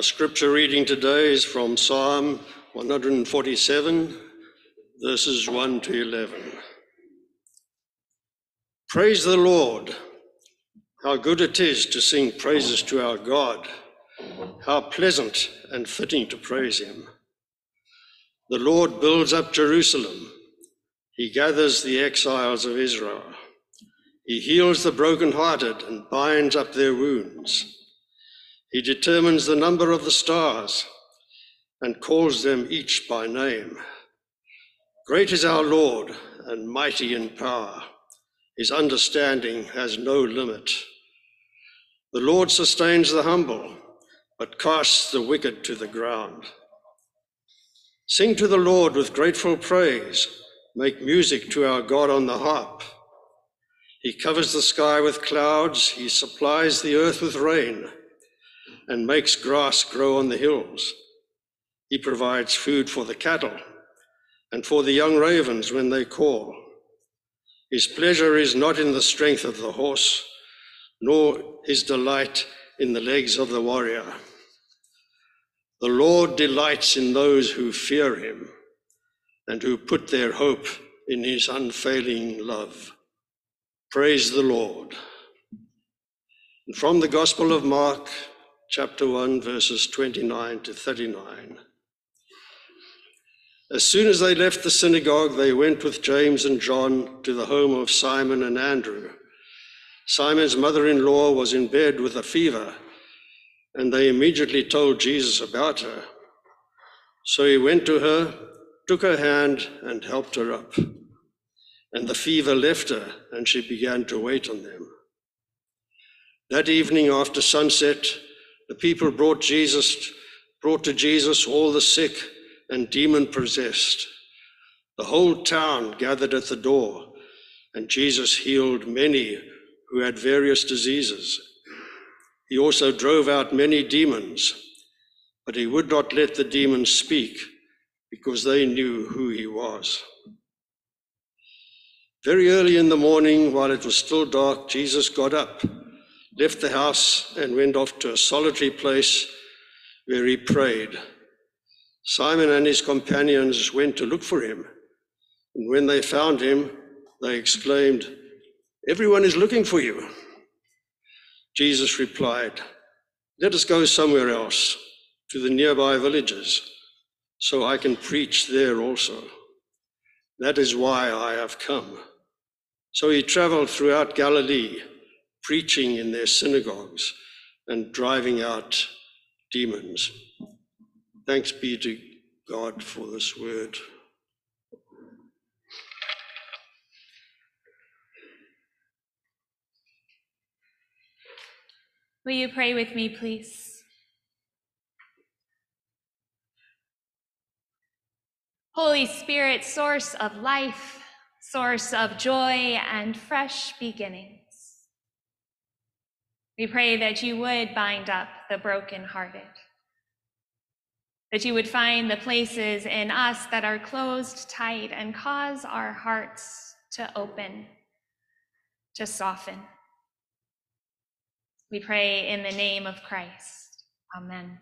Our scripture reading today is from Psalm 147, verses 1 to 11. Praise the Lord. How good it is to sing praises to our God. How pleasant and fitting to praise him. The Lord builds up Jerusalem. He gathers the exiles of Israel. He heals the brokenhearted and binds up their wounds. He determines the number of the stars and calls them each by name. Great is our Lord and mighty in power. His understanding has no limit. The Lord sustains the humble, but casts the wicked to the ground. Sing to the Lord with grateful praise. Make music to our God on the harp. He covers the sky with clouds. He supplies the earth with rain and makes grass grow on the hills. He provides food for the cattle and for the young ravens when they call. His pleasure is not in the strength of the horse, nor his delight in the legs of the warrior. The Lord delights in those who fear him and who put their hope in his unfailing love. Praise the Lord. And from the Gospel of Mark, chapter 1, verses 29 to 39. As soon as they left the synagogue, they went with James and John to the home of Simon and Andrew. Simon's mother in law was in bed with a fever, and they immediately told Jesus about her. So he went to her, took her hand, and helped her up. And the fever left her, and she began to wait on them. That evening after sunset, the people brought Jesus, brought to Jesus all the sick and demon possessed. The whole town gathered at the door, and Jesus healed many who had various diseases. He also drove out many demons, but he would not let the demons speak because they knew who he was. Very early in the morning, while it was still dark, Jesus got up left the house and went off to a solitary place where he prayed. Simon and his companions went to look for him. And when they found him, they exclaimed, Everyone is looking for you. Jesus replied, Let us go somewhere else, to the nearby villages, so I can preach there also. That is why I have come. So he traveled throughout Galilee preaching in their synagogues and driving out demons. Thanks be to God for this word. Will you pray with me, please? Holy Spirit, source of life, source of joy and fresh beginning. We pray that you would bind up the brokenhearted, that you would find the places in us that are closed tight and cause our hearts to open, to soften. We pray in the name of Christ. Amen.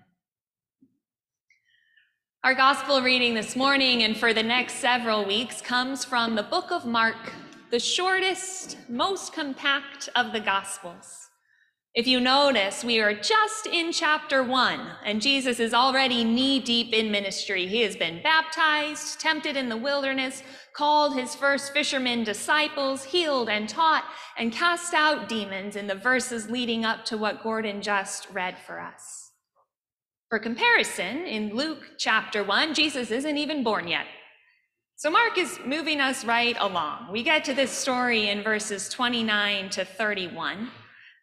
Our gospel reading this morning and for the next several weeks comes from the book of Mark, the shortest, most compact of the gospels. If you notice, we are just in chapter one, and Jesus is already knee deep in ministry. He has been baptized, tempted in the wilderness, called his first fishermen disciples, healed and taught, and cast out demons in the verses leading up to what Gordon just read for us. For comparison, in Luke chapter one, Jesus isn't even born yet. So Mark is moving us right along. We get to this story in verses 29 to 31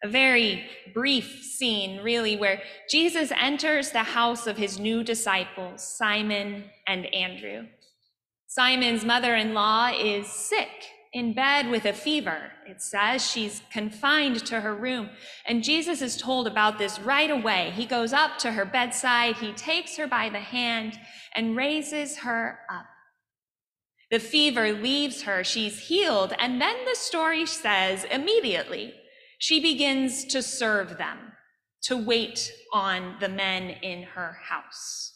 a very brief scene, really, where Jesus enters the house of his new disciples, Simon and Andrew. Simon's mother in law is sick in bed with a fever. It says she's confined to her room. And Jesus is told about this right away. He goes up to her bedside, he takes her by the hand and raises her up. The fever leaves her, she's healed. And then the story says immediately, she begins to serve them. to wait on the men in her house.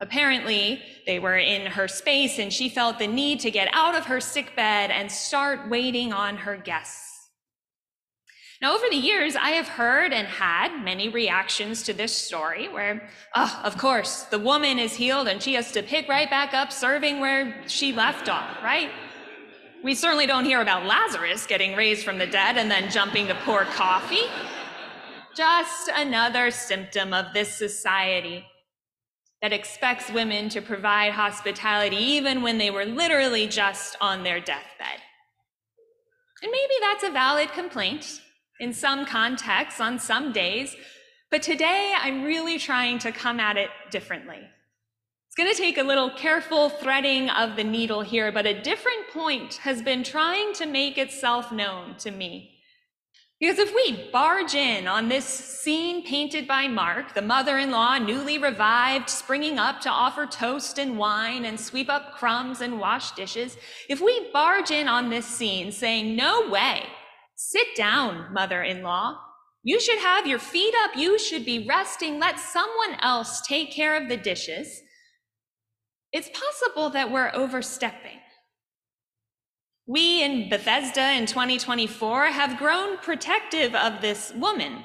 Apparently, they were in her space and she felt the need to get out of her sick bed and start waiting on her guests. Now, over the years, I have heard and had many reactions to this story where, oh, of course, the woman is healed and she has to pick right back up serving where she left off, right? We certainly don't hear about Lazarus getting raised from the dead and then jumping to pour coffee. Just another symptom of this society that expects women to provide hospitality even when they were literally just on their deathbed. And maybe that's a valid complaint in some contexts on some days, but today I'm really trying to come at it differently. Going to take a little careful threading of the needle here, but a different point has been trying to make itself known to me. Because if we barge in on this scene painted by Mark, the mother in law, newly revived, springing up to offer toast and wine and sweep up crumbs and wash dishes, if we barge in on this scene saying, No way, Sit down, mother in law. You should have your feet up. You should be resting. Let someone else take care of the dishes. It's possible that we're overstepping. We in Bethesda in 2024 have grown protective of this woman.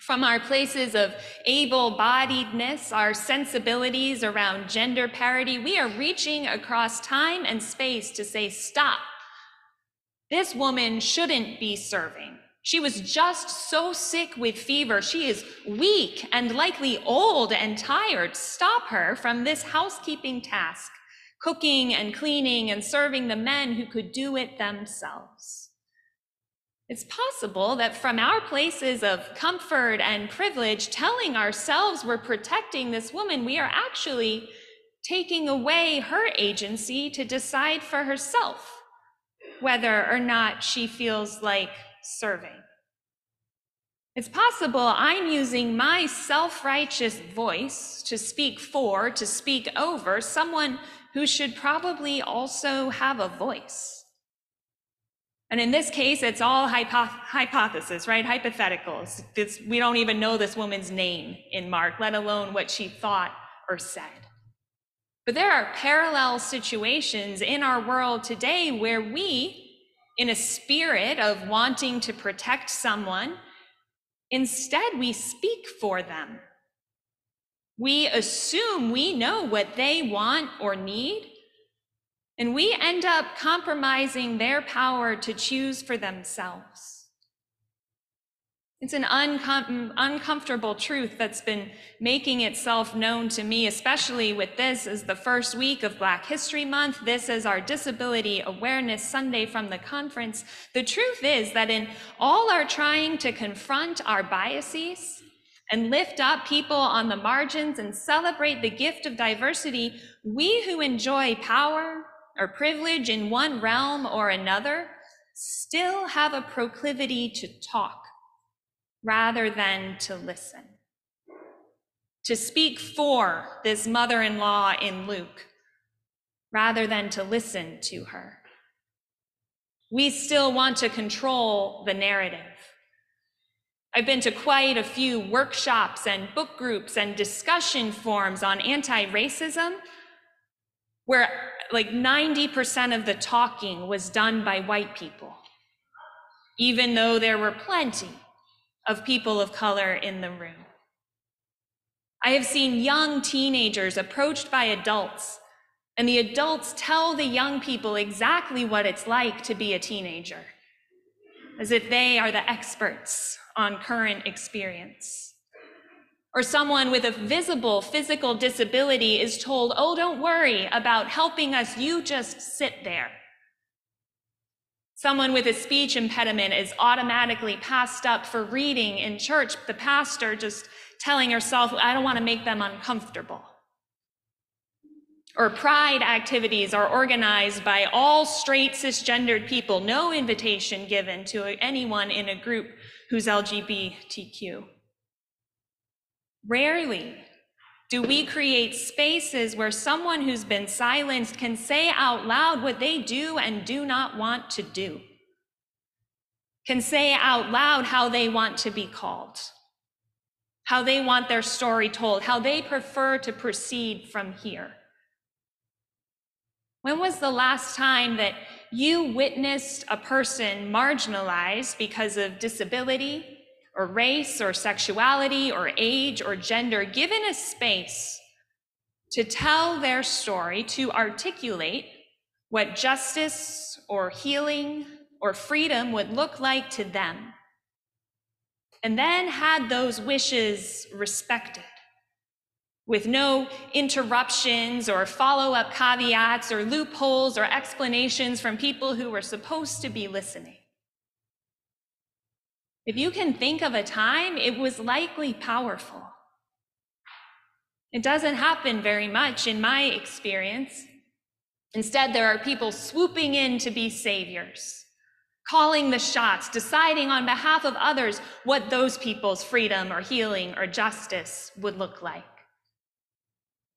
From our places of able bodiedness, our sensibilities around gender parity, we are reaching across time and space to say, stop. This woman shouldn't be serving. She was just so sick with fever. She is weak and likely old and tired. Stop her from this housekeeping task, cooking and cleaning and serving the men who could do it themselves. It's possible that from our places of comfort and privilege, telling ourselves we're protecting this woman, we are actually taking away her agency to decide for herself whether or not she feels like serving. It's possible I'm using my self righteous voice to speak for, to speak over someone who should probably also have a voice. And in this case, it's all hypo- hypothesis, right? Hypotheticals. It's, we don't even know this woman's name in Mark, let alone what she thought or said. But there are parallel situations in our world today where we, in a spirit of wanting to protect someone, instead we speak for them. We assume we know what they want or need, and we end up compromising their power to choose for themselves. It's an uncom- uncomfortable truth that's been making itself known to me, especially with this as the first week of Black History Month, this is our Disability Awareness Sunday from the conference. The truth is that in all our trying to confront our biases and lift up people on the margins and celebrate the gift of diversity, we who enjoy power or privilege in one realm or another still have a proclivity to talk rather than to listen. To speak for this mother in law in Luke rather than to listen to her. We still want to control the narrative. I've been to quite a few workshops and book groups and discussion forums on anti racism where like 90% of the talking was done by white people, even though there were plenty of people of color in the room. I have seen young teenagers approached by adults, and the adults tell the young people exactly what it's like to be a teenager, as if they are the experts on current experience. Or someone with a visible physical disability is told, oh, don't worry about helping us, you just sit there. Someone with a speech impediment is automatically passed up for reading in church, the pastor just telling herself, I don't want to make them uncomfortable. Or pride activities are organized by all straight cisgendered people, no invitation given to anyone in a group who's LGBTQ. Rarely do we create spaces where someone who's been silenced can say out loud what they do and do not want to do? Can say out loud how they want to be called? how they want their story told, how they prefer to proceed from here. When was the last time that you witnessed a person marginalized because of disability or race or sexuality or age or gender given a space to tell their story, to articulate what justice or healing or freedom would look like to them? and then had those wishes respected with no interruptions or follow up caveats or loopholes or explanations from people who were supposed to be listening. If you can think of a time, it was likely powerful. It doesn't happen very much in my experience. Instead, there are people swooping in to be saviors calling the shots, deciding on behalf of others what those people's freedom or healing or justice would look like.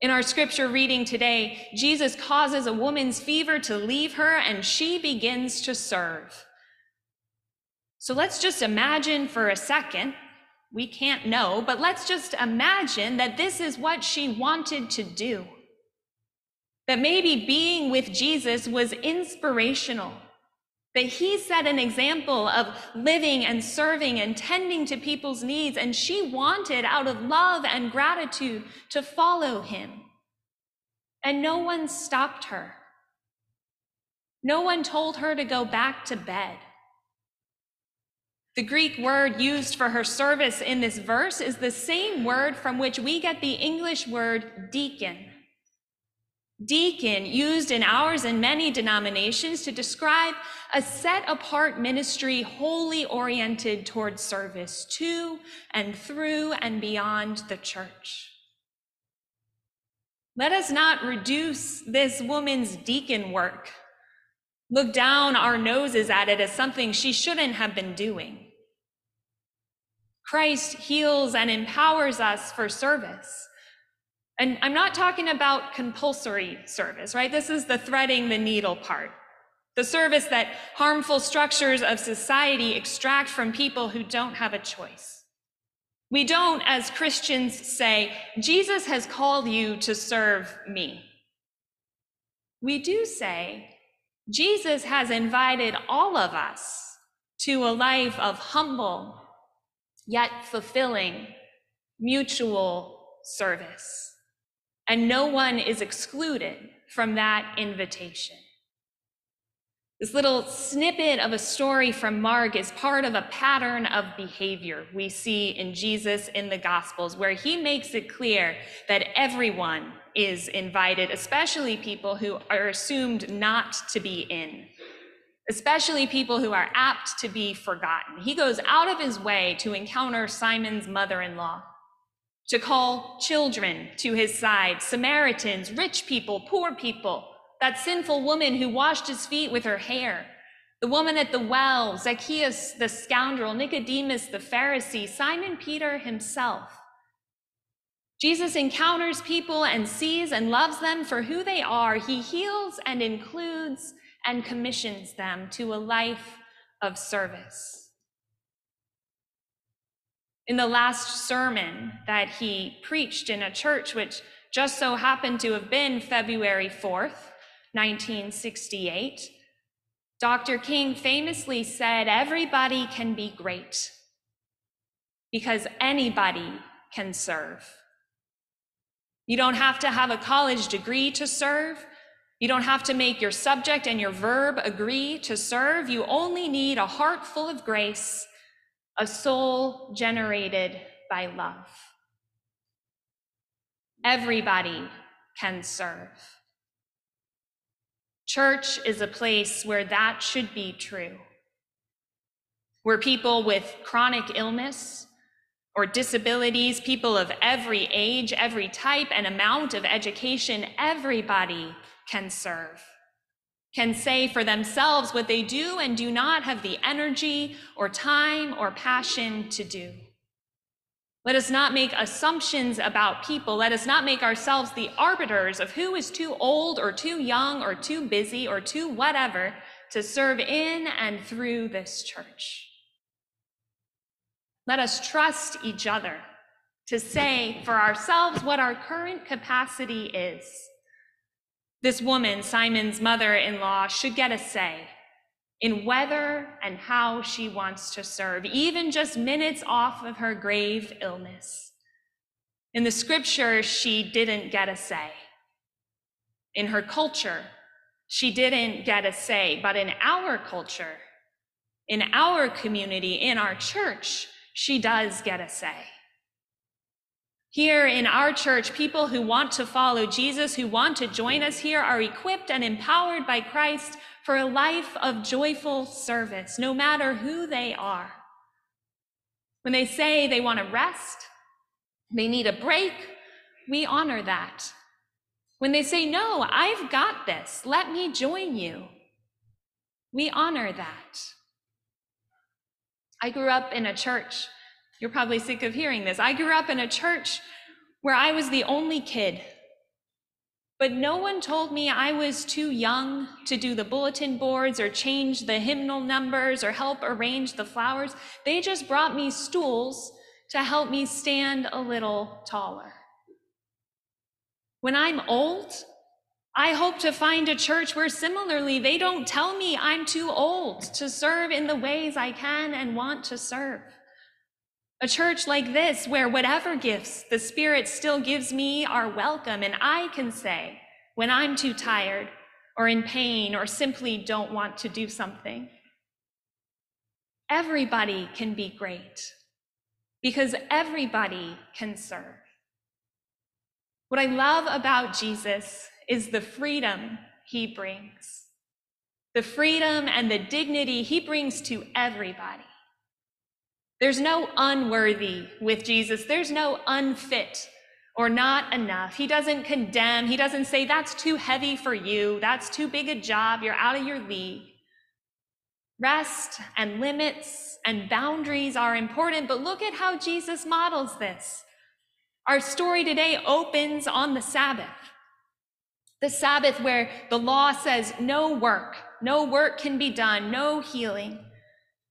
In our scripture reading today, Jesus causes a woman's fever to leave her and she begins to serve. So let's just imagine for a second, we can't know, but let's just imagine that this is what she wanted to do. That maybe being with Jesus was inspirational that he set an example of living and serving and tending to people's needs, and she wanted, out of love and gratitude, to follow him. And no one stopped her. No one told her to go back to bed. The Greek word used for her service in this verse is the same word from which we get the English word deacon. Deacon, used in ours and many denominations to describe a set apart ministry wholly oriented toward service to and through and beyond the church. Let us not reduce this woman's deacon work, look down our noses at it as something she shouldn't have been doing. Christ heals and empowers us for service. And I'm not talking about compulsory service, right? This is the threading the needle part. The service that harmful structures of society extract from people who don't have a choice. We don't, as Christians, say, Jesus has called you to serve me. We do say, Jesus has invited all of us to a life of humble, yet fulfilling, mutual service and no one is excluded from that invitation. This little snippet of a story from Mark is part of a pattern of behavior we see in Jesus in the Gospels, where he makes it clear that everyone is invited, especially people who are assumed not to be in, especially people who are apt to be forgotten. He goes out of his way to encounter Simon's mother in law to call children to his side, Samaritans, rich people, poor people, that sinful woman who washed his feet with her hair, the woman at the well, Zacchaeus the scoundrel, Nicodemus the Pharisee, Simon Peter himself. Jesus encounters people and sees and loves them for who they are. He heals and includes and commissions them to a life of service. In the last sermon that he preached in a church, which just so happened to have been February 4th, 1968, Dr. King famously said, Everybody can be great because anybody can serve. You don't have to have a college degree to serve. You don't have to make your subject and your verb agree to serve. You only need a heart full of grace a soul generated by love. Everybody can serve. Church is a place where that should be true, where people with chronic illness or disabilities, people of every age, every type and amount of education, everybody can serve can say for themselves what they do and do not have the energy or time or passion to do. Let us not make assumptions about people. Let us not make ourselves the arbiters of who is too old or too young or too busy or too whatever to serve in and through this church. Let us trust each other to say for ourselves what our current capacity is. This woman, Simon's mother in law, should get a say in whether and how she wants to serve, even just minutes off of her grave illness. In the scripture, she didn't get a say. In her culture, she didn't get a say, but in our culture, in our community, in our church, she does get a say. Here in our church, people who want to follow Jesus, who want to join us here, are equipped and empowered by Christ for a life of joyful service, no matter who they are. When they say they want to rest, they need a break, we honor that. When they say, No, I've got this, let me join you, we honor that. I grew up in a church. You're probably sick of hearing this. I grew up in a church where I was the only kid but no one told me I was too young to do the bulletin boards or change the hymnal numbers or help arrange the flowers. They just brought me stools to help me stand a little taller. When I'm old, I hope to find a church where similarly they don't tell me I'm too old to serve in the ways I can and want to serve. A church like this, where whatever gifts the Spirit still gives me are welcome, and I can say, when I'm too tired or in pain or simply don't want to do something, everybody can be great because everybody can serve. What I love about Jesus is the freedom he brings, the freedom and the dignity he brings to everybody. There's no unworthy with Jesus. There's no unfit or not enough. He doesn't condemn. He doesn't say, that's too heavy for you. That's too big a job. You're out of your league. Rest and limits and boundaries are important, but look at how Jesus models this. Our story today opens on the Sabbath. The Sabbath, where the law says no work, no work can be done, no healing.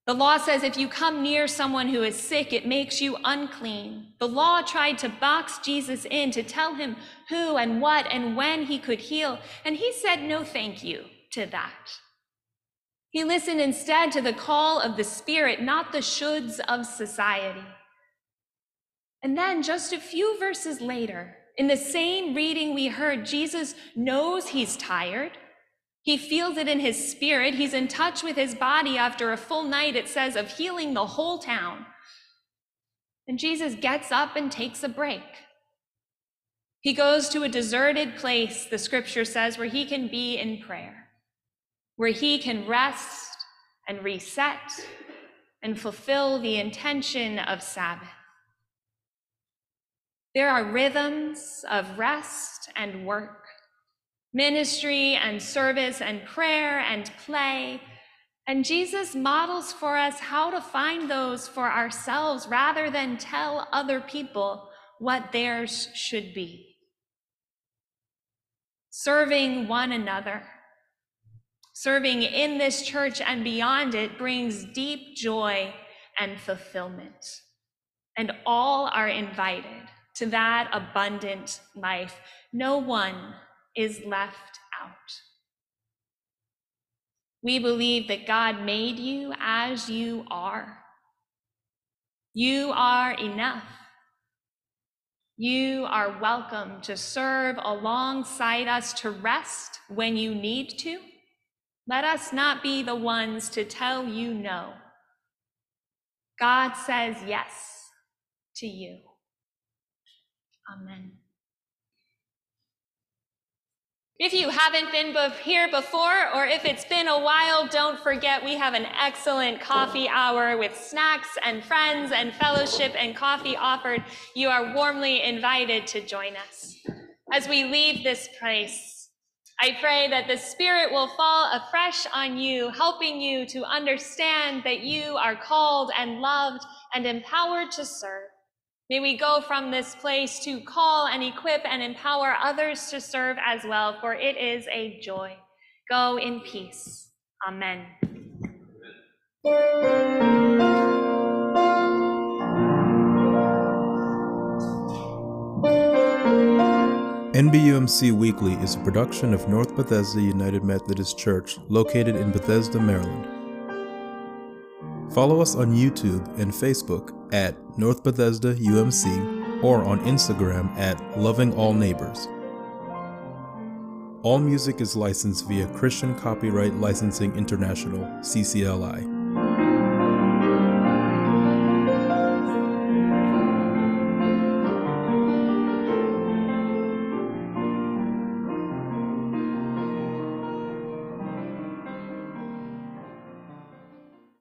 The law says if you come near someone who is sick, it makes you unclean. The law tried to box Jesus in to tell him who and what and when he could heal, and he said no thank you to that. He listened instead to the call of the Spirit, not the shoulds of society. And then, just a few verses later, in the same reading we heard, Jesus knows he's tired. He feels it in his spirit. He's in touch with his body after a full night, it says, of healing the whole town. And Jesus gets up and takes a break. He goes to a deserted place, the scripture says, where he can be in prayer, where he can rest and reset and fulfill the intention of Sabbath. There are rhythms of rest and work ministry and service and prayer and play. And Jesus models for us how to find those for ourselves rather than tell other people what theirs should be. Serving one another, serving in this church and beyond it brings deep joy and fulfillment. And all are invited to that abundant life. No one is left out. We believe that God made you as you are. You are enough. You are welcome to serve alongside us, to rest when you need to. Let us not be the ones to tell you no. God says yes to you. Amen. If you haven't been here before, or if it's been a while, don't forget we have an excellent coffee hour with snacks and friends and fellowship and coffee offered. You are warmly invited to join us. As we leave this place, I pray that the Spirit will fall afresh on you, helping you to understand that you are called and loved and empowered to serve. May we go from this place to call and equip and empower others to serve as well, for it is a joy. Go in peace. Amen. NBUMC Weekly is a production of North Bethesda United Methodist Church, located in Bethesda, Maryland. Follow us on YouTube and Facebook at North Bethesda UMC or on Instagram at Loving All Neighbors. All music is licensed via Christian Copyright Licensing International, CCLI.